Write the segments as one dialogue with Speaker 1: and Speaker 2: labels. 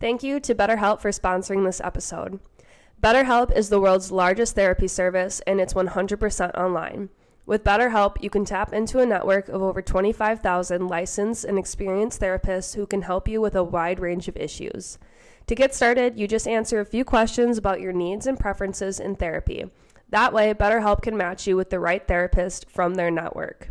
Speaker 1: Thank you to BetterHelp for sponsoring this episode. BetterHelp is the world's largest therapy service and it's 100% online. With BetterHelp, you can tap into a network of over 25,000 licensed and experienced therapists who can help you with a wide range of issues. To get started, you just answer a few questions about your needs and preferences in therapy. That way, BetterHelp can match you with the right therapist from their network.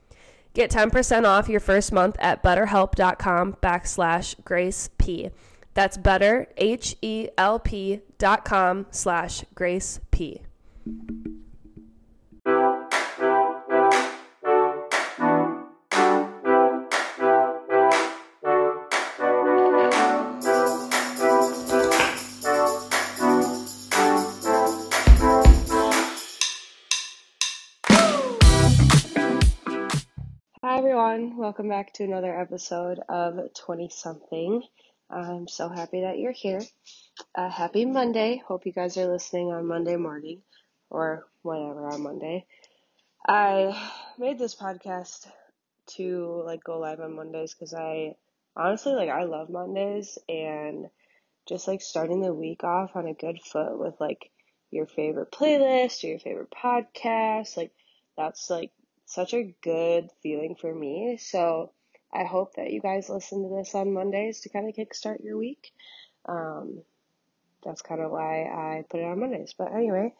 Speaker 1: Get 10% off your first month at betterhelp.com backslash grace p. That's better, H-E-L-P dot com slash grace p. welcome back to another episode of 20 something. I'm so happy that you're here. Uh, happy Monday. Hope you guys are listening on Monday morning or whatever on Monday. I made this podcast to like go live on Mondays because I honestly like I love Mondays and just like starting the week off on a good foot with like your favorite playlist or your favorite podcast. Like that's like such a good feeling for me. So I hope that you guys listen to this on Mondays to kind of kickstart your week. Um, that's kind of why I put it on Mondays. But anyway,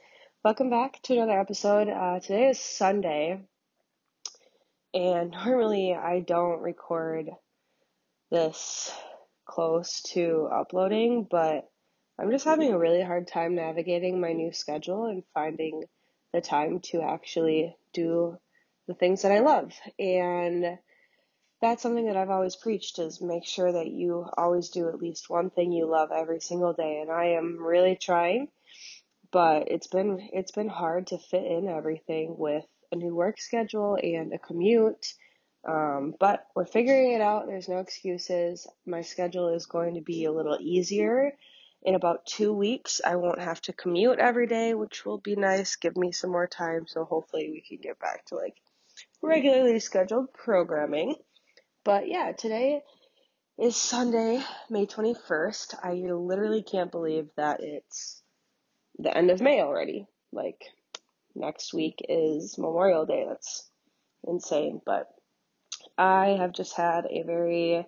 Speaker 1: welcome back to another episode. Uh, today is Sunday, and normally I don't record this close to uploading, but I'm just having a really hard time navigating my new schedule and finding the time to actually do the things that I love. And that's something that I've always preached is make sure that you always do at least one thing you love every single day. And I am really trying, but it's been it's been hard to fit in everything with a new work schedule and a commute. Um, but we're figuring it out. There's no excuses. My schedule is going to be a little easier. In about two weeks, I won't have to commute every day, which will be nice. Give me some more time. So hopefully we can get back to like regularly scheduled programming. But yeah, today is Sunday, May 21st. I literally can't believe that it's the end of May already. Like, next week is Memorial Day. That's insane. But I have just had a very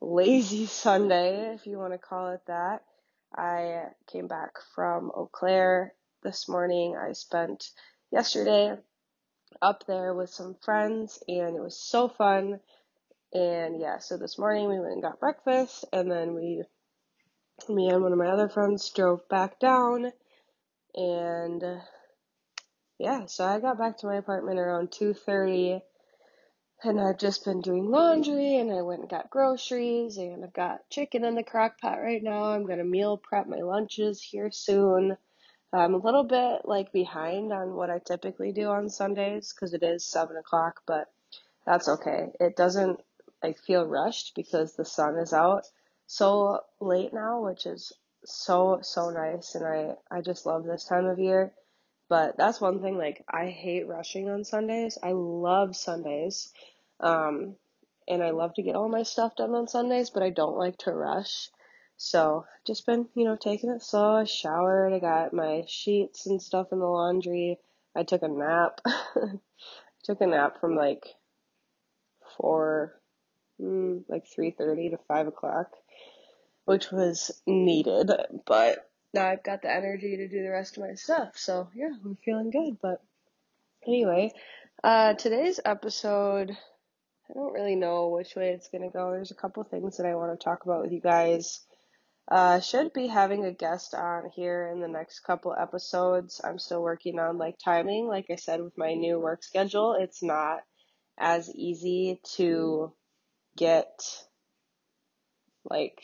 Speaker 1: lazy Sunday, if you want to call it that. I came back from Eau Claire this morning. I spent yesterday up there with some friends and it was so fun. And yeah, so this morning we went and got breakfast and then we, me and one of my other friends drove back down and yeah, so I got back to my apartment around 2.30 and I've just been doing laundry and I went and got groceries and I've got chicken in the crock pot right now. I'm going to meal prep my lunches here soon. I'm a little bit like behind on what I typically do on Sundays because it is seven o'clock, but that's okay. It doesn't like feel rushed because the sun is out so late now, which is so so nice, and I I just love this time of year. But that's one thing. Like I hate rushing on Sundays. I love Sundays, um, and I love to get all my stuff done on Sundays, but I don't like to rush. So just been, you know, taking it slow. I showered. I got my sheets and stuff in the laundry. I took a nap. took a nap from like four, mm, like three thirty to five o'clock, which was needed. But now I've got the energy to do the rest of my stuff. So yeah, I'm feeling good. But anyway, uh, today's episode. I don't really know which way it's gonna go. There's a couple things that I want to talk about with you guys. Uh, should be having a guest on here in the next couple episodes. I'm still working on like timing. Like I said, with my new work schedule, it's not as easy to get like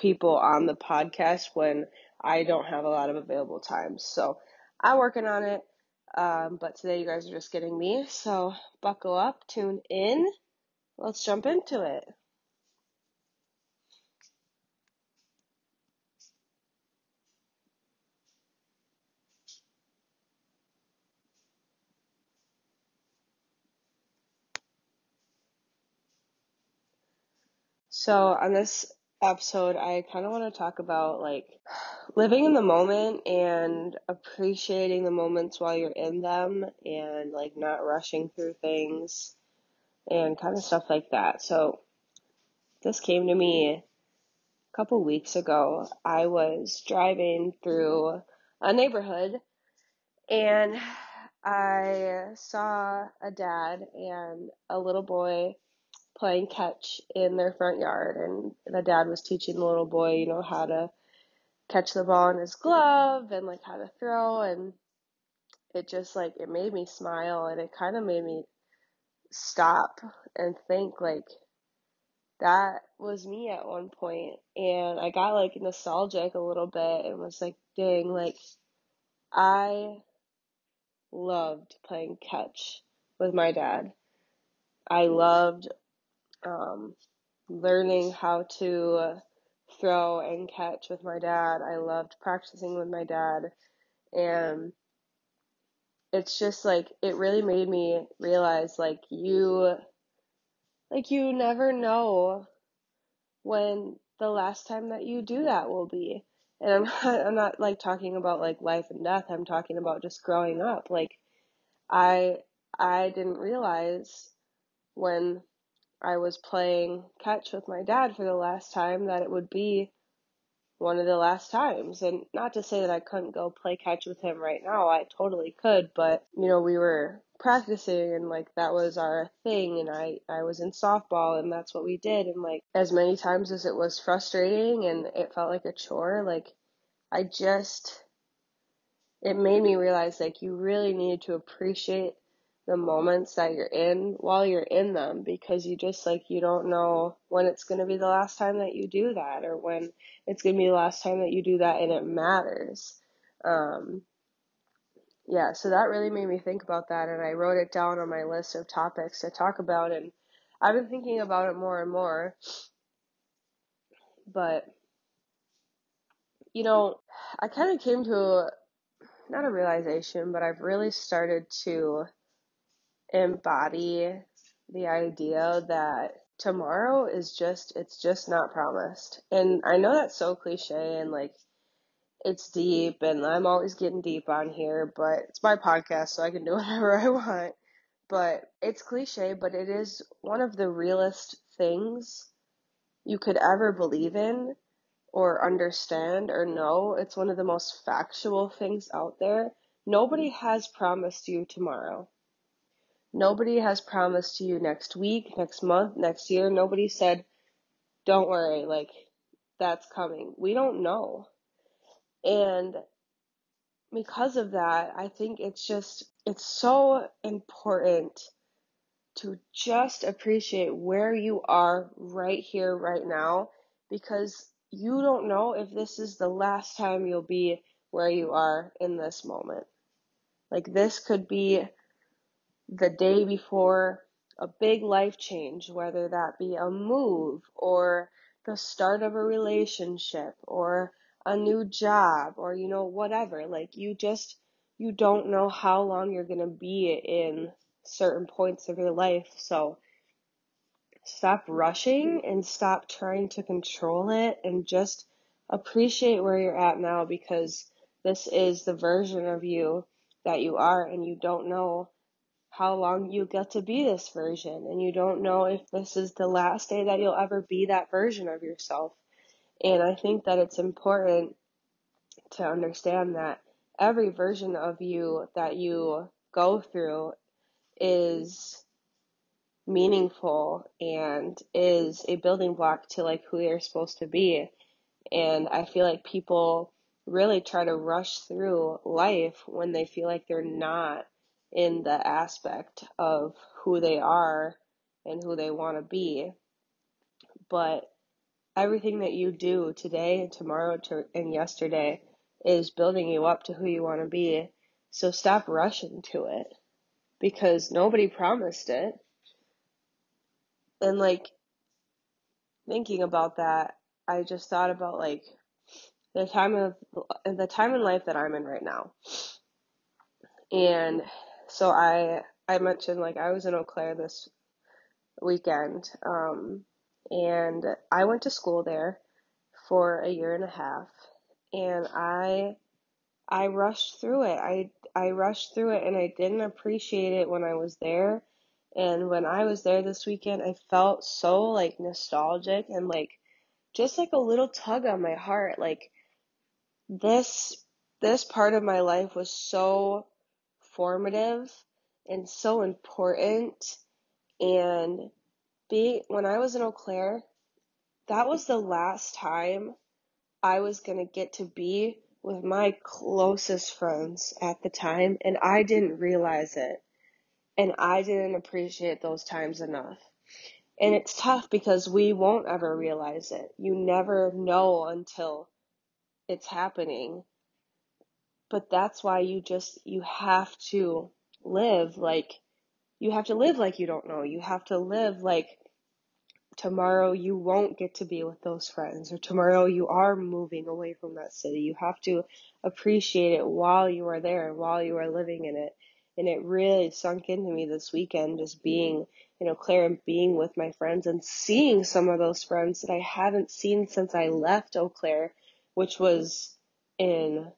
Speaker 1: people on the podcast when I don't have a lot of available time. So I'm working on it. Um, but today you guys are just getting me. So buckle up, tune in. Let's jump into it. So on this episode, I kind of want to talk about like living in the moment and appreciating the moments while you're in them and like not rushing through things and kind of stuff like that. So this came to me a couple weeks ago. I was driving through a neighborhood and I saw a dad and a little boy playing catch in their front yard and the dad was teaching the little boy, you know, how to catch the ball in his glove and like how to throw and it just like it made me smile and it kind of made me stop and think like that was me at one point and I got like nostalgic a little bit and was like dang like I loved playing catch with my dad. I mm. loved um, learning how to throw and catch with my dad. I loved practicing with my dad. And it's just like, it really made me realize like you, like you never know when the last time that you do that will be. And I'm not, I'm not like talking about like life and death. I'm talking about just growing up. Like I, I didn't realize when I was playing catch with my dad for the last time that it would be one of the last times. And not to say that I couldn't go play catch with him right now, I totally could, but you know, we were practicing and like that was our thing and I I was in softball and that's what we did and like as many times as it was frustrating and it felt like a chore, like I just it made me realize like you really need to appreciate the moments that you're in while you're in them because you just like you don't know when it's going to be the last time that you do that or when it's going to be the last time that you do that and it matters. Um yeah so that really made me think about that and i wrote it down on my list of topics to talk about and i've been thinking about it more and more. But you know i kind of came to a, not a realization but i've really started to embody the idea that tomorrow is just it's just not promised. And I know that's so cliche and like it's deep and I'm always getting deep on here, but it's my podcast so I can do whatever I want. But it's cliche, but it is one of the realest things you could ever believe in or understand or know. It's one of the most factual things out there. Nobody has promised you tomorrow. Nobody has promised to you next week, next month, next year. Nobody said, don't worry, like, that's coming. We don't know. And because of that, I think it's just, it's so important to just appreciate where you are right here, right now, because you don't know if this is the last time you'll be where you are in this moment. Like, this could be the day before a big life change, whether that be a move or the start of a relationship or a new job or, you know, whatever. Like, you just, you don't know how long you're going to be in certain points of your life. So, stop rushing and stop trying to control it and just appreciate where you're at now because this is the version of you that you are and you don't know how long you get to be this version and you don't know if this is the last day that you'll ever be that version of yourself. And I think that it's important to understand that every version of you that you go through is meaningful and is a building block to like who you're supposed to be. And I feel like people really try to rush through life when they feel like they're not in the aspect of who they are and who they want to be. But everything that you do today and tomorrow to, and yesterday is building you up to who you want to be. So stop rushing to it because nobody promised it. And like thinking about that, I just thought about like the time of the time in life that I'm in right now. And so I I mentioned like I was in Eau Claire this weekend. Um, and I went to school there for a year and a half and I I rushed through it. I I rushed through it and I didn't appreciate it when I was there. And when I was there this weekend, I felt so like nostalgic and like just like a little tug on my heart. Like this this part of my life was so formative and so important and be when I was in Eau Claire, that was the last time I was gonna get to be with my closest friends at the time and I didn't realize it. And I didn't appreciate those times enough. And it's tough because we won't ever realize it. You never know until it's happening. But that's why you just, you have to live like, you have to live like you don't know. You have to live like tomorrow you won't get to be with those friends or tomorrow you are moving away from that city. You have to appreciate it while you are there and while you are living in it. And it really sunk into me this weekend just being, you know, Claire and being with my friends and seeing some of those friends that I haven't seen since I left Eau Claire, which was in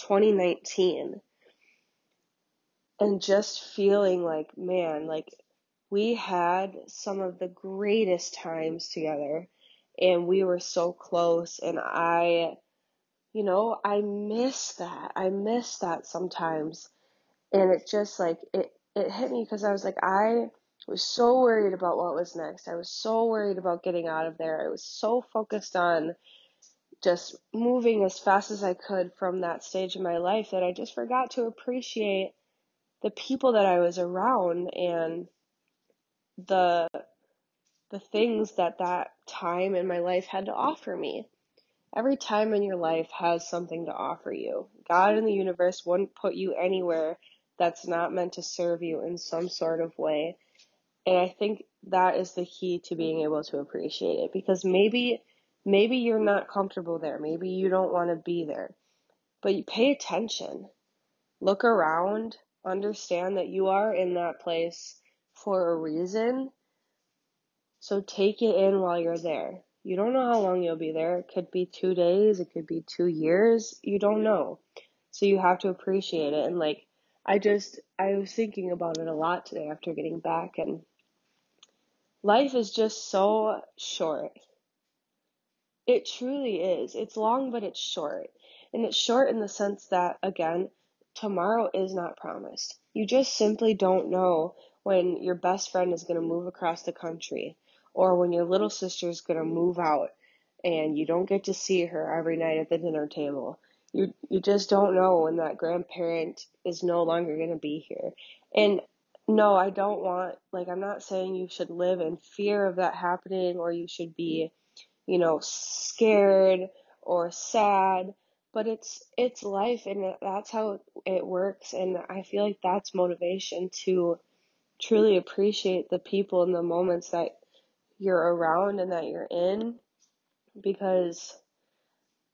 Speaker 1: 2019. And just feeling like, man, like we had some of the greatest times together and we were so close and I you know, I miss that. I miss that sometimes. And it just like it it hit me because I was like I was so worried about what was next. I was so worried about getting out of there. I was so focused on just moving as fast as I could from that stage in my life that I just forgot to appreciate the people that I was around and the the things that that time in my life had to offer me. Every time in your life has something to offer you. God in the universe wouldn't put you anywhere that's not meant to serve you in some sort of way. And I think that is the key to being able to appreciate it because maybe maybe you're not comfortable there. Maybe you don't want to be there. But you pay attention. Look around, understand that you are in that place for a reason so take it in while you're there. You don't know how long you'll be there. It could be two days, it could be two years. You don't know. So you have to appreciate it. And like, I just, I was thinking about it a lot today after getting back, and life is just so short. It truly is. It's long, but it's short. And it's short in the sense that, again, tomorrow is not promised. You just simply don't know when your best friend is going to move across the country or when your little sister is going to move out and you don't get to see her every night at the dinner table. You you just don't know when that grandparent is no longer going to be here. And no, I don't want like I'm not saying you should live in fear of that happening or you should be, you know, scared or sad, but it's it's life and that's how it works and I feel like that's motivation to truly appreciate the people and the moments that you're around and that you're in because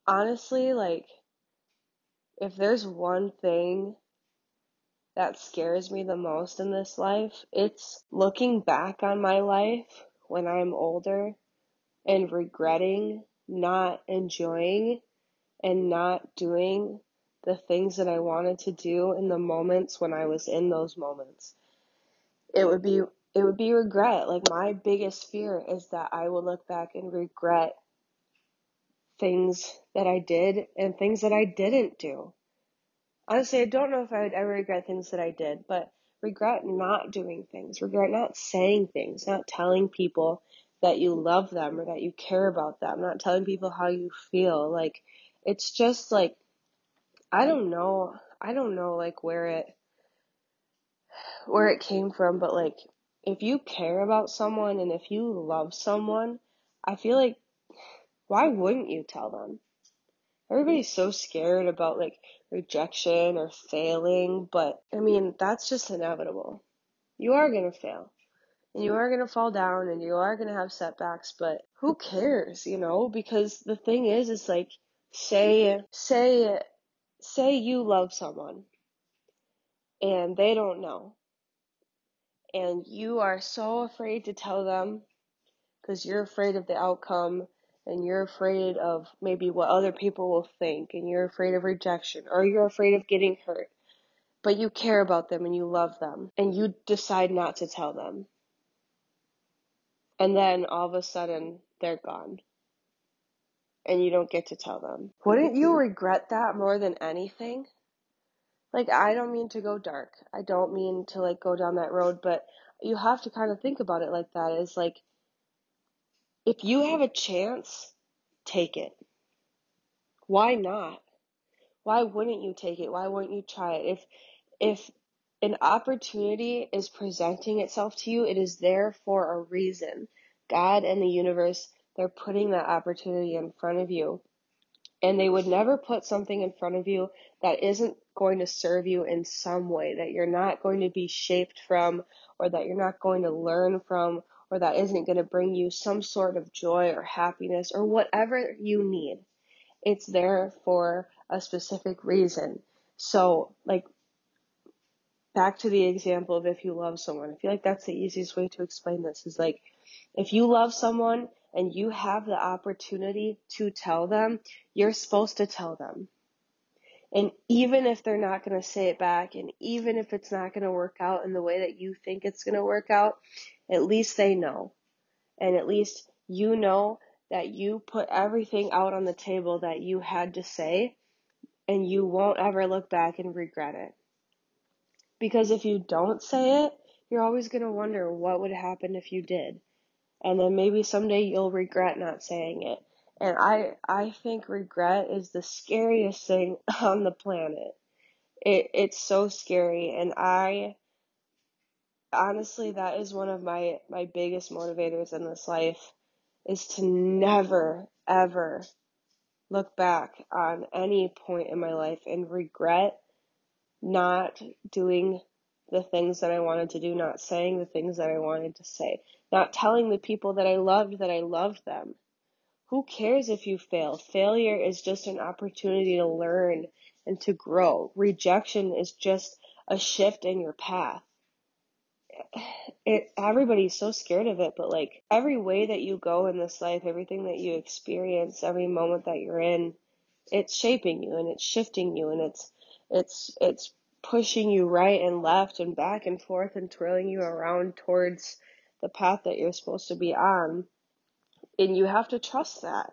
Speaker 1: honestly, like, if there's one thing that scares me the most in this life, it's looking back on my life when I'm older and regretting not enjoying and not doing the things that I wanted to do in the moments when I was in those moments. It would be it would be regret. Like my biggest fear is that I will look back and regret things that I did and things that I didn't do. Honestly, I don't know if I would ever regret things that I did, but regret not doing things, regret not saying things, not telling people that you love them or that you care about them, not telling people how you feel. Like, it's just like, I don't know, I don't know like where it, where it came from, but like, if you care about someone and if you love someone, I feel like why wouldn't you tell them? Everybody's so scared about like rejection or failing, but I mean, that's just inevitable. You are to fail and you are going to fall down and you are going to have setbacks, but who cares, you know? Because the thing is, is like, say, say, say you love someone and they don't know. And you are so afraid to tell them because you're afraid of the outcome and you're afraid of maybe what other people will think and you're afraid of rejection or you're afraid of getting hurt. But you care about them and you love them and you decide not to tell them and then all of a sudden they're gone and you don't get to tell them. Wouldn't you mm-hmm. regret that more than anything? Like, I don't mean to go dark. I don't mean to like go down that road, but you have to kind of think about it like that is like, if you have a chance, take it. Why not? Why wouldn't you take it? Why wouldn't you try it? If, if an opportunity is presenting itself to you, it is there for a reason. God and the universe, they're putting that opportunity in front of you. And they would never put something in front of you that isn't going to serve you in some way, that you're not going to be shaped from, or that you're not going to learn from, or that isn't going to bring you some sort of joy or happiness or whatever you need. It's there for a specific reason. So, like, back to the example of if you love someone. I feel like that's the easiest way to explain this is like if you love someone and you have the opportunity to tell them, you're supposed to tell them. And even if they're not going to say it back and even if it's not going to work out in the way that you think it's going to work out, at least they know. And at least you know that you put everything out on the table that you had to say and you won't ever look back and regret it. Because if you don't say it, you're always going to wonder what would happen if you did. And then maybe someday you'll regret not saying it. And I, I think regret is the scariest thing on the planet. It, it's so scary. And I, honestly, that is one of my, my biggest motivators in this life is to never, ever look back on any point in my life and regret not doing the things that I wanted to do, not saying the things that I wanted to say, not telling the people that I loved that I loved them. Who cares if you fail? Failure is just an opportunity to learn and to grow. Rejection is just a shift in your path. It, everybody's so scared of it, but like every way that you go in this life, everything that you experience, every moment that you're in, it's shaping you and it's shifting you and it's it's it's pushing you right and left and back and forth and twirling you around towards the path that you're supposed to be on. And you have to trust that.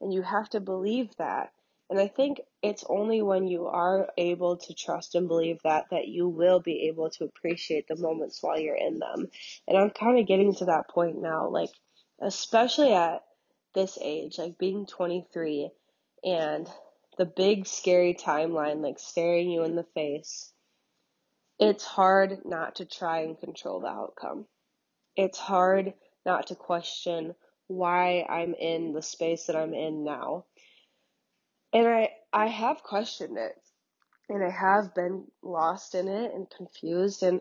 Speaker 1: And you have to believe that. And I think it's only when you are able to trust and believe that that you will be able to appreciate the moments while you're in them. And I'm kind of getting to that point now, like, especially at this age, like being 23 and the big scary timeline like staring you in the face, it's hard not to try and control the outcome. It's hard not to question why I'm in the space that I'm in now. And I I have questioned it. And I have been lost in it and confused and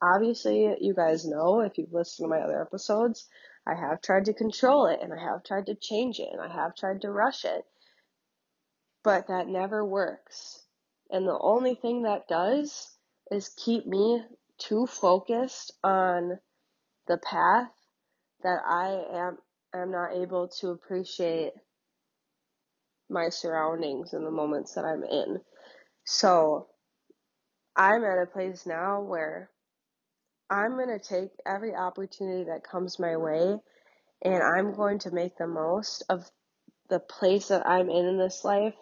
Speaker 1: obviously you guys know if you've listened to my other episodes, I have tried to control it and I have tried to change it and I have tried to rush it but that never works. And the only thing that does is keep me too focused on the path that I am am not able to appreciate my surroundings and the moments that I'm in. So I'm at a place now where I'm going to take every opportunity that comes my way and I'm going to make the most of the place that I'm in in this life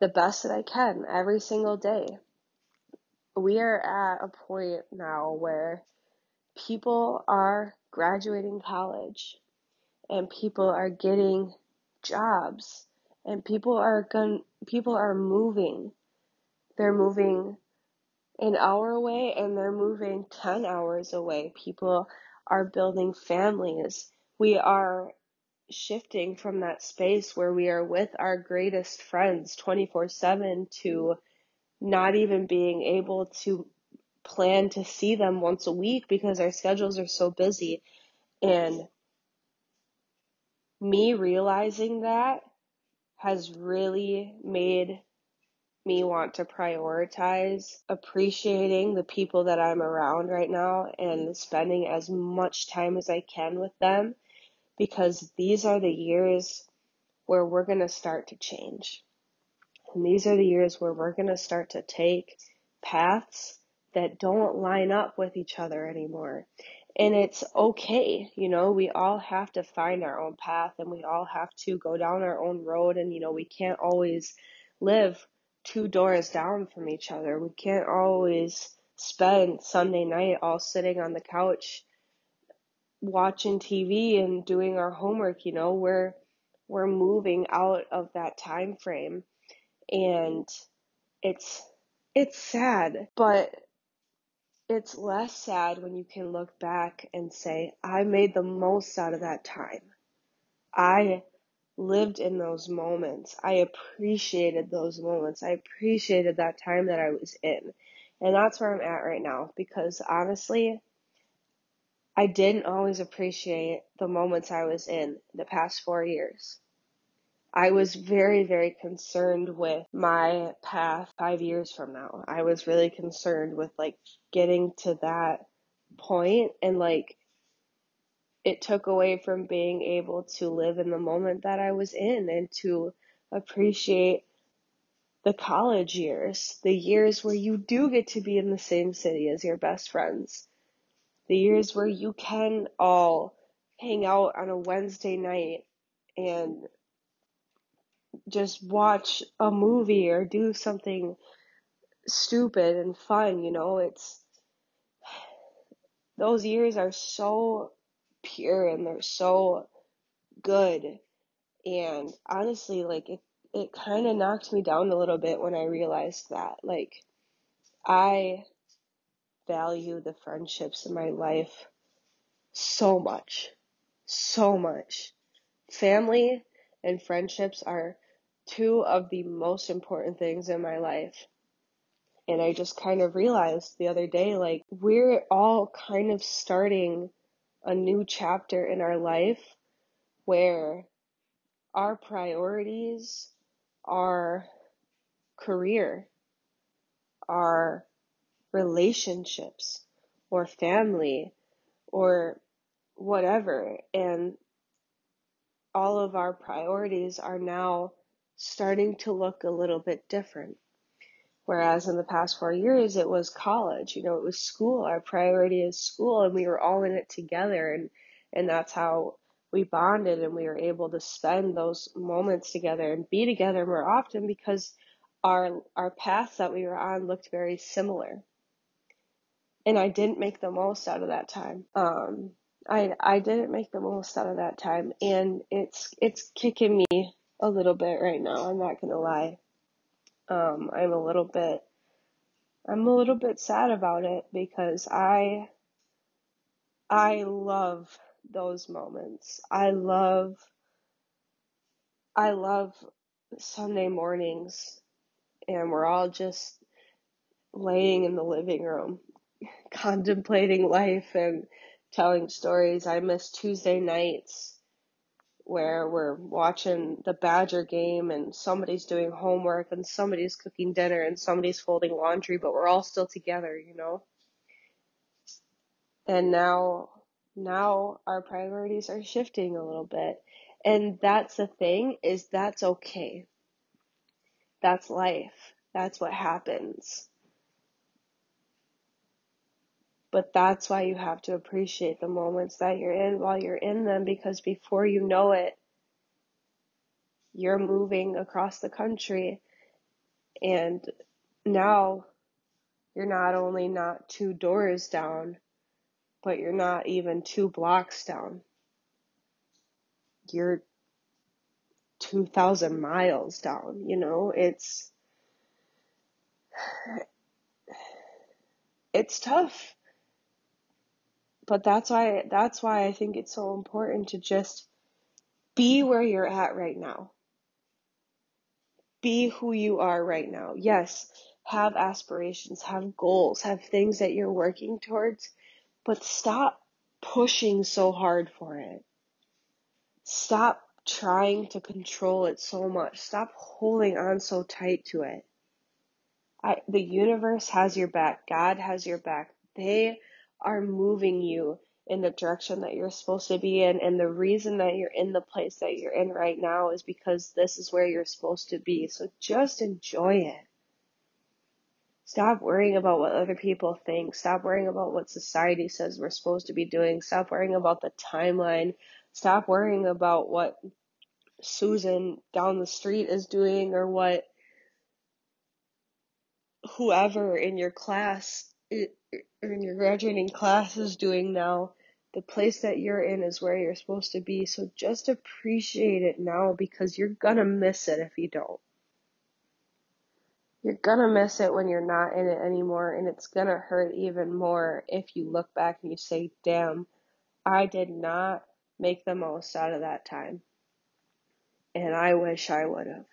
Speaker 1: the best that I can every single day. We are at a point now where people are graduating college and people are getting jobs and people are going people are moving. They're moving an hour away and they're moving 10 hours away. People are building families. We are shifting from that space where we are with our greatest friends 24 7 to mm-hmm. not even being able to plan to see them once a week because our schedules are so busy. And me realizing that has really made me want to prioritize appreciating the people that I'm around right now and spending as much time as I can with them because these are the years where we're going to start to change. And these are the years where we're going to start to take paths that don't line up with each other anymore. And it's okay, you know, we all have to find our own path and we all have to go down our own road and, you know, we can't always live two doors down from each other. We can't always spend Sunday night all sitting on the couch watching TV and doing our homework, you know, we're we're moving out of that time frame and it's it's sad, but it's less sad when you can look back and say, I made the most out of that time. I lived in those moments. I appreciated those moments. I appreciated that time that I was in. And that's where I'm at right now because honestly, I didn't always appreciate the moments I was in the past four years. I was very, very concerned with my path five years from now. I was really concerned with like getting to that point and like it took away from being able to live in the moment that I was in and to appreciate the college years, the years where you do get to be in the same city as your best friends, the years where you can all hang out on a Wednesday night and just watch a movie or do something stupid and fun, you know, it's those years are so pure and they're so good. And honestly, like it, it kind of knocked me down a little bit when I realized that. Like, I value the friendships in my life so much. So much. Family and friendships are two of the most important things in my life. And I just kind of realized the other day, like, we're all kind of starting a new chapter in our life where our priorities our career, our relationships, or family, or whatever. And all of our priorities are now starting to look a little bit different. Whereas in the past four years, it was college, you know, it was school. Our priority is school and we were all in it together. And, and that's how we bonded and we were able to spend those moments together and be together more often because our, our paths that we were on looked very similar. And I didn't make the most out of that time. Um, I, I didn't make the most out of that time and it's, it's kicking me a little bit right now. I'm not to lie. Um, I'm a little bit, I'm a little bit sad about it because I, I love those moments. I love, I love Sunday mornings and we're all just laying in the living room, contemplating life and telling stories. I miss Tuesday nights where we're watching the Badger game and somebody's doing homework and somebody's cooking dinner and somebody's folding laundry, but we're all still together, you know? And now, now our priorities are shifting a little bit. And that's the thing is that's okay. That's life. That's what happens. But that's why you have to appreciate the moments that you're in while you're in them because before you know it, you're moving across the country. And now you're not only not two doors down, but you're not even two blocks down. You're 2,000 miles down, you know, it's, it's tough but that's why that's why I think it's so important to just Be where you're at right now. Be who you are right now. Yes, have aspirations, have goals, have things that you're working towards, but stop pushing so hard for it. Stop trying to control it so much. Stop holding on so tight to it. I, the universe has your back. God has your back. They are moving you in the direction that you're supposed to be in. And the reason that you're in the place that you're in right now is because this is where you're supposed to be. So just enjoy it. Stop worrying about what other people think. Stop worrying about what society says we're supposed to be doing. Stop worrying about the timeline. Stop worrying about what Susan down the street is doing or what whoever in your class in your graduating class is doing now. The place that you're in is where you're supposed to be. So just appreciate it now because you're gonna miss it if you don't. You're gonna miss it when you're not in it anymore, and it's gonna hurt even more if you look back and you say, damn, I did not make the most out of that time. And I wish I would have.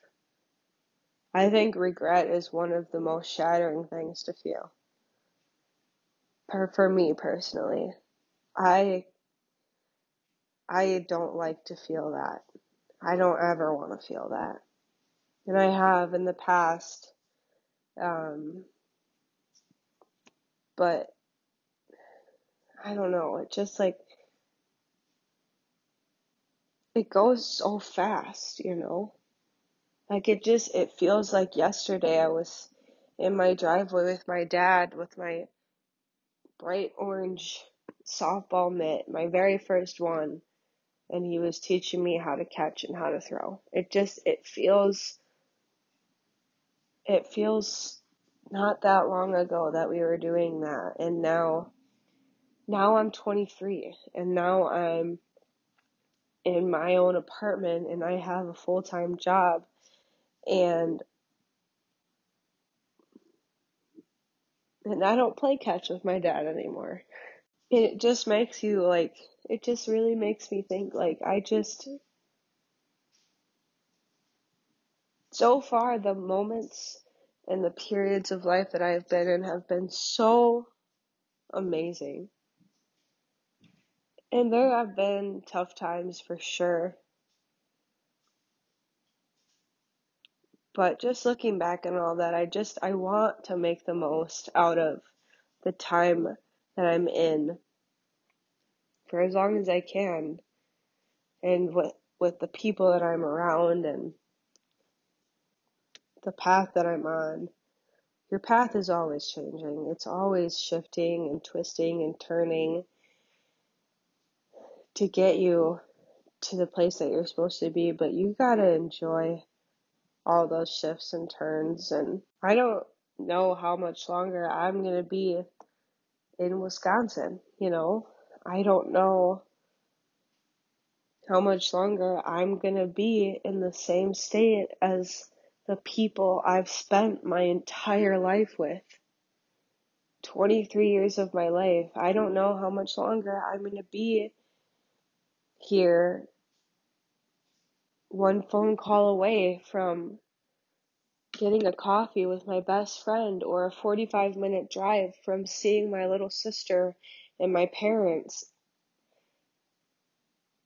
Speaker 1: I think regret is one of the most shattering things to feel. For, for me personally, I I don't like to feel that. I don't ever want to feel that. And I have in the past um, but I don't know, it just like it goes so fast, you know? Like it just it feels like yesterday I was in my driveway with my dad with my bright orange softball mitt, my very first one, and he was teaching me how to catch and how to throw. It just it feels it feels not that long ago that we were doing that and now now I'm 23 and now I'm in my own apartment and I have a full-time job and and I don't play catch with my dad anymore. it just makes you like it just really makes me think like I just so far the moments and the periods of life that I've been in have been so amazing. And there have been tough times for sure. But just looking back and all that, I just I want to make the most out of the time that I'm in for as long as I can and with with the people that I'm around and the path that I'm on. Your path is always changing. It's always shifting and twisting and turning to get you to the place that you're supposed to be, but you gotta enjoy all those shifts and turns. And I don't know how much longer I'm gonna be in Wisconsin, you know? I don't know how much longer I'm gonna be in the same state as the people I've spent my entire life with. 23 years of my life. I don't know how much longer I'm going to be here one phone call away from getting a coffee with my best friend or a 45 minute drive from seeing my little sister and my parents.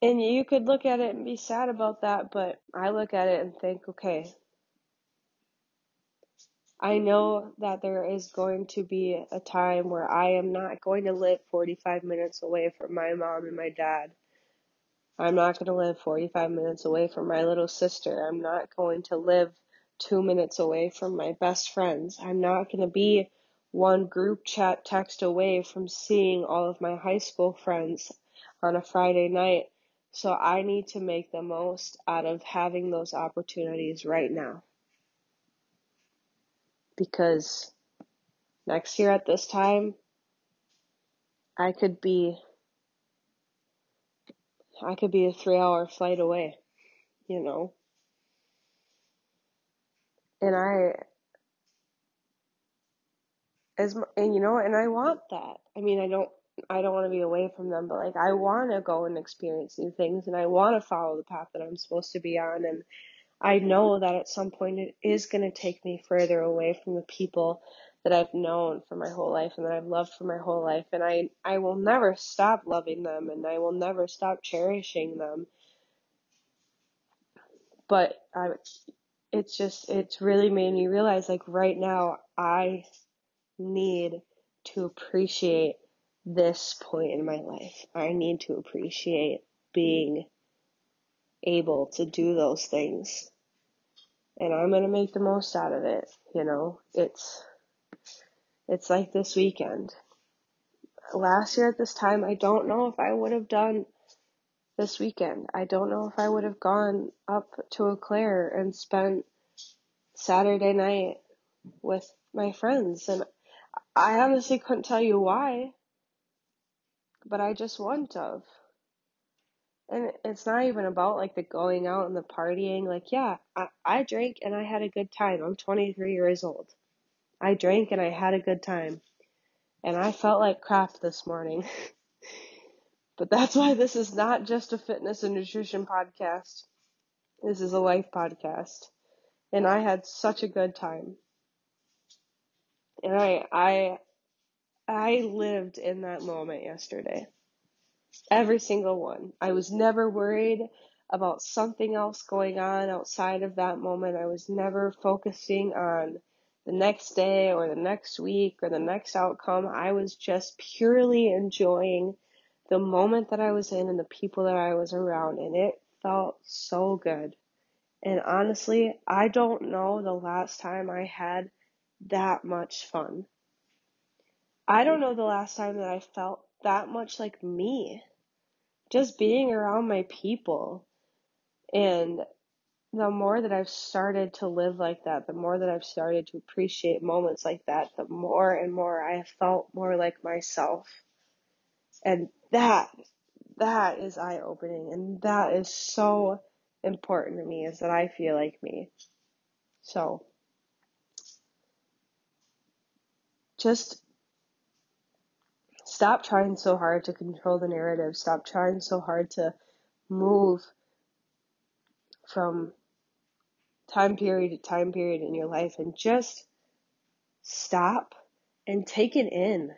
Speaker 1: And you could look at it and be sad about that, but I look at it and think, okay, I know that there is going to be a time where I am not going to live 45 minutes away from my mom and my dad. I'm not going to live 45 minutes away from my little sister. I'm not going to live two minutes away from my best friends. I'm not going to be one group chat text away from seeing all of my high school friends on a Friday night. So I need to make the most out of having those opportunities right now because next year at this time, I could be I could be a 3-hour flight away, you know. And I as and you know, and I want that. I mean, I don't I don't want to be away from them, but like I want to go and experience new things and I want to follow the path that I'm supposed to be on. And I know that at some point it is going to take me further away from the people that I've known for my whole life and that I've loved for my whole life. And I, I will never stop loving them and I will never stop cherishing them. But I, it's just, it's really made me realize like right now I need to appreciate this point in my life. I need to appreciate being able to do those things. And I'm going to make the most out of it, you know. It's it's like this weekend. Last year at this time, I don't know if I would have done this weekend. I don't know if I would have gone up to Eau Claire and spent Saturday night with my friends. And I honestly couldn't tell you why but I just wouldn't have. And it's not even about like the going out and the partying. Like, yeah, I, I drank and I had a good time. I'm 23 years old. I drank and I had a good time. And I felt like crap this morning. but that's why this is not just a fitness and nutrition podcast. This is a life podcast. And I had such a good time. And I, I I lived in that moment yesterday. Every single one. I was never worried about something else going on outside of that moment. I was never focusing on the next day or the next week or the next outcome. I was just purely enjoying the moment that I was in and the people that I was around, and it felt so good. And honestly, I don't know the last time I had that much fun. I don't know the last time that I felt that much like me. Just being around my people. And the more that I've started to live like that, the more that I've started to appreciate moments like that, the more and more I have felt more like myself. And that, that is eye opening. And that is so important to me is that I feel like me. So, just stop trying so hard to control the narrative. Stop trying so hard to move from time period to time period in your life and just stop and take it in.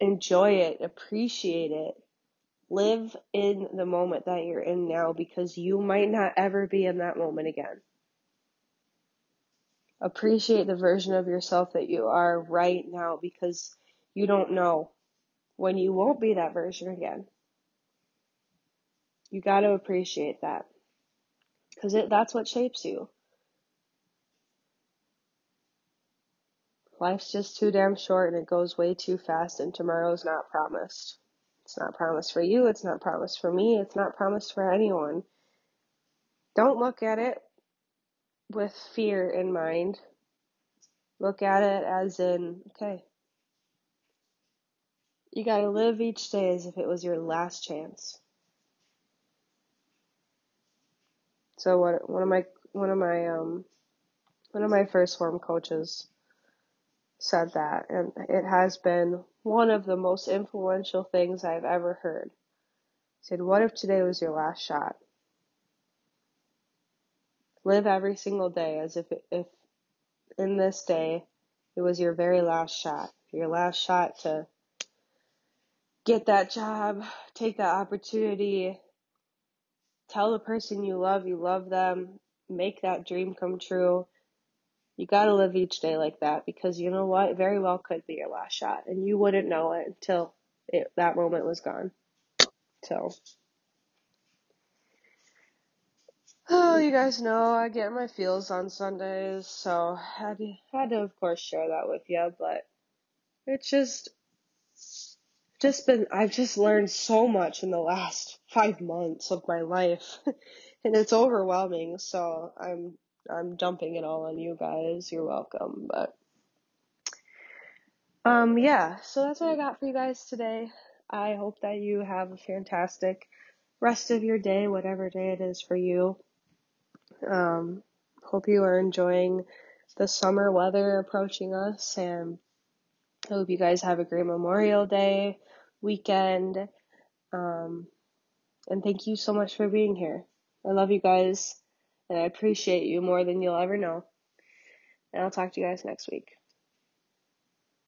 Speaker 1: Enjoy it, appreciate it. Live in the moment that you're in now because you might not ever be in that moment again. Appreciate the version of yourself that you are right now because you don't know when you won't be that version again. You got to appreciate that because that's what shapes you. Life's just too damn short and it goes way too fast, and tomorrow's not promised. It's not promised for you, it's not promised for me, it's not promised for anyone. Don't look at it with fear in mind. Look at it as in, okay, you gotta live each day as if it was your last chance. So what one of my one of my um one of my 1st form coaches said that and it has been one of the most influential things I've ever heard. He said, What if today was your last shot? Live every single day as if if in this day it was your very last shot. Your last shot to get that job, take that opportunity, tell the person you love you love them, make that dream come true. You gotta live each day like that because you know what? Very well could be your last shot and you wouldn't know it until it, that moment was gone. So. Oh, you guys know I get my feels on Sundays, so had to, had to of course share that with you, but it's just just been I've just learned so much in the last five months of my life, and it's overwhelming. So I'm I'm dumping it all on you guys. You're welcome, but um yeah. So that's what I got for you guys today. I hope that you have a fantastic rest of your day, whatever day it is for you. Um, hope you are enjoying the summer weather approaching us, and I hope you guys have a great Memorial Day weekend. Um, and thank you so much for being here. I love you guys, and I appreciate you more than you'll ever know. And I'll talk to you guys next week.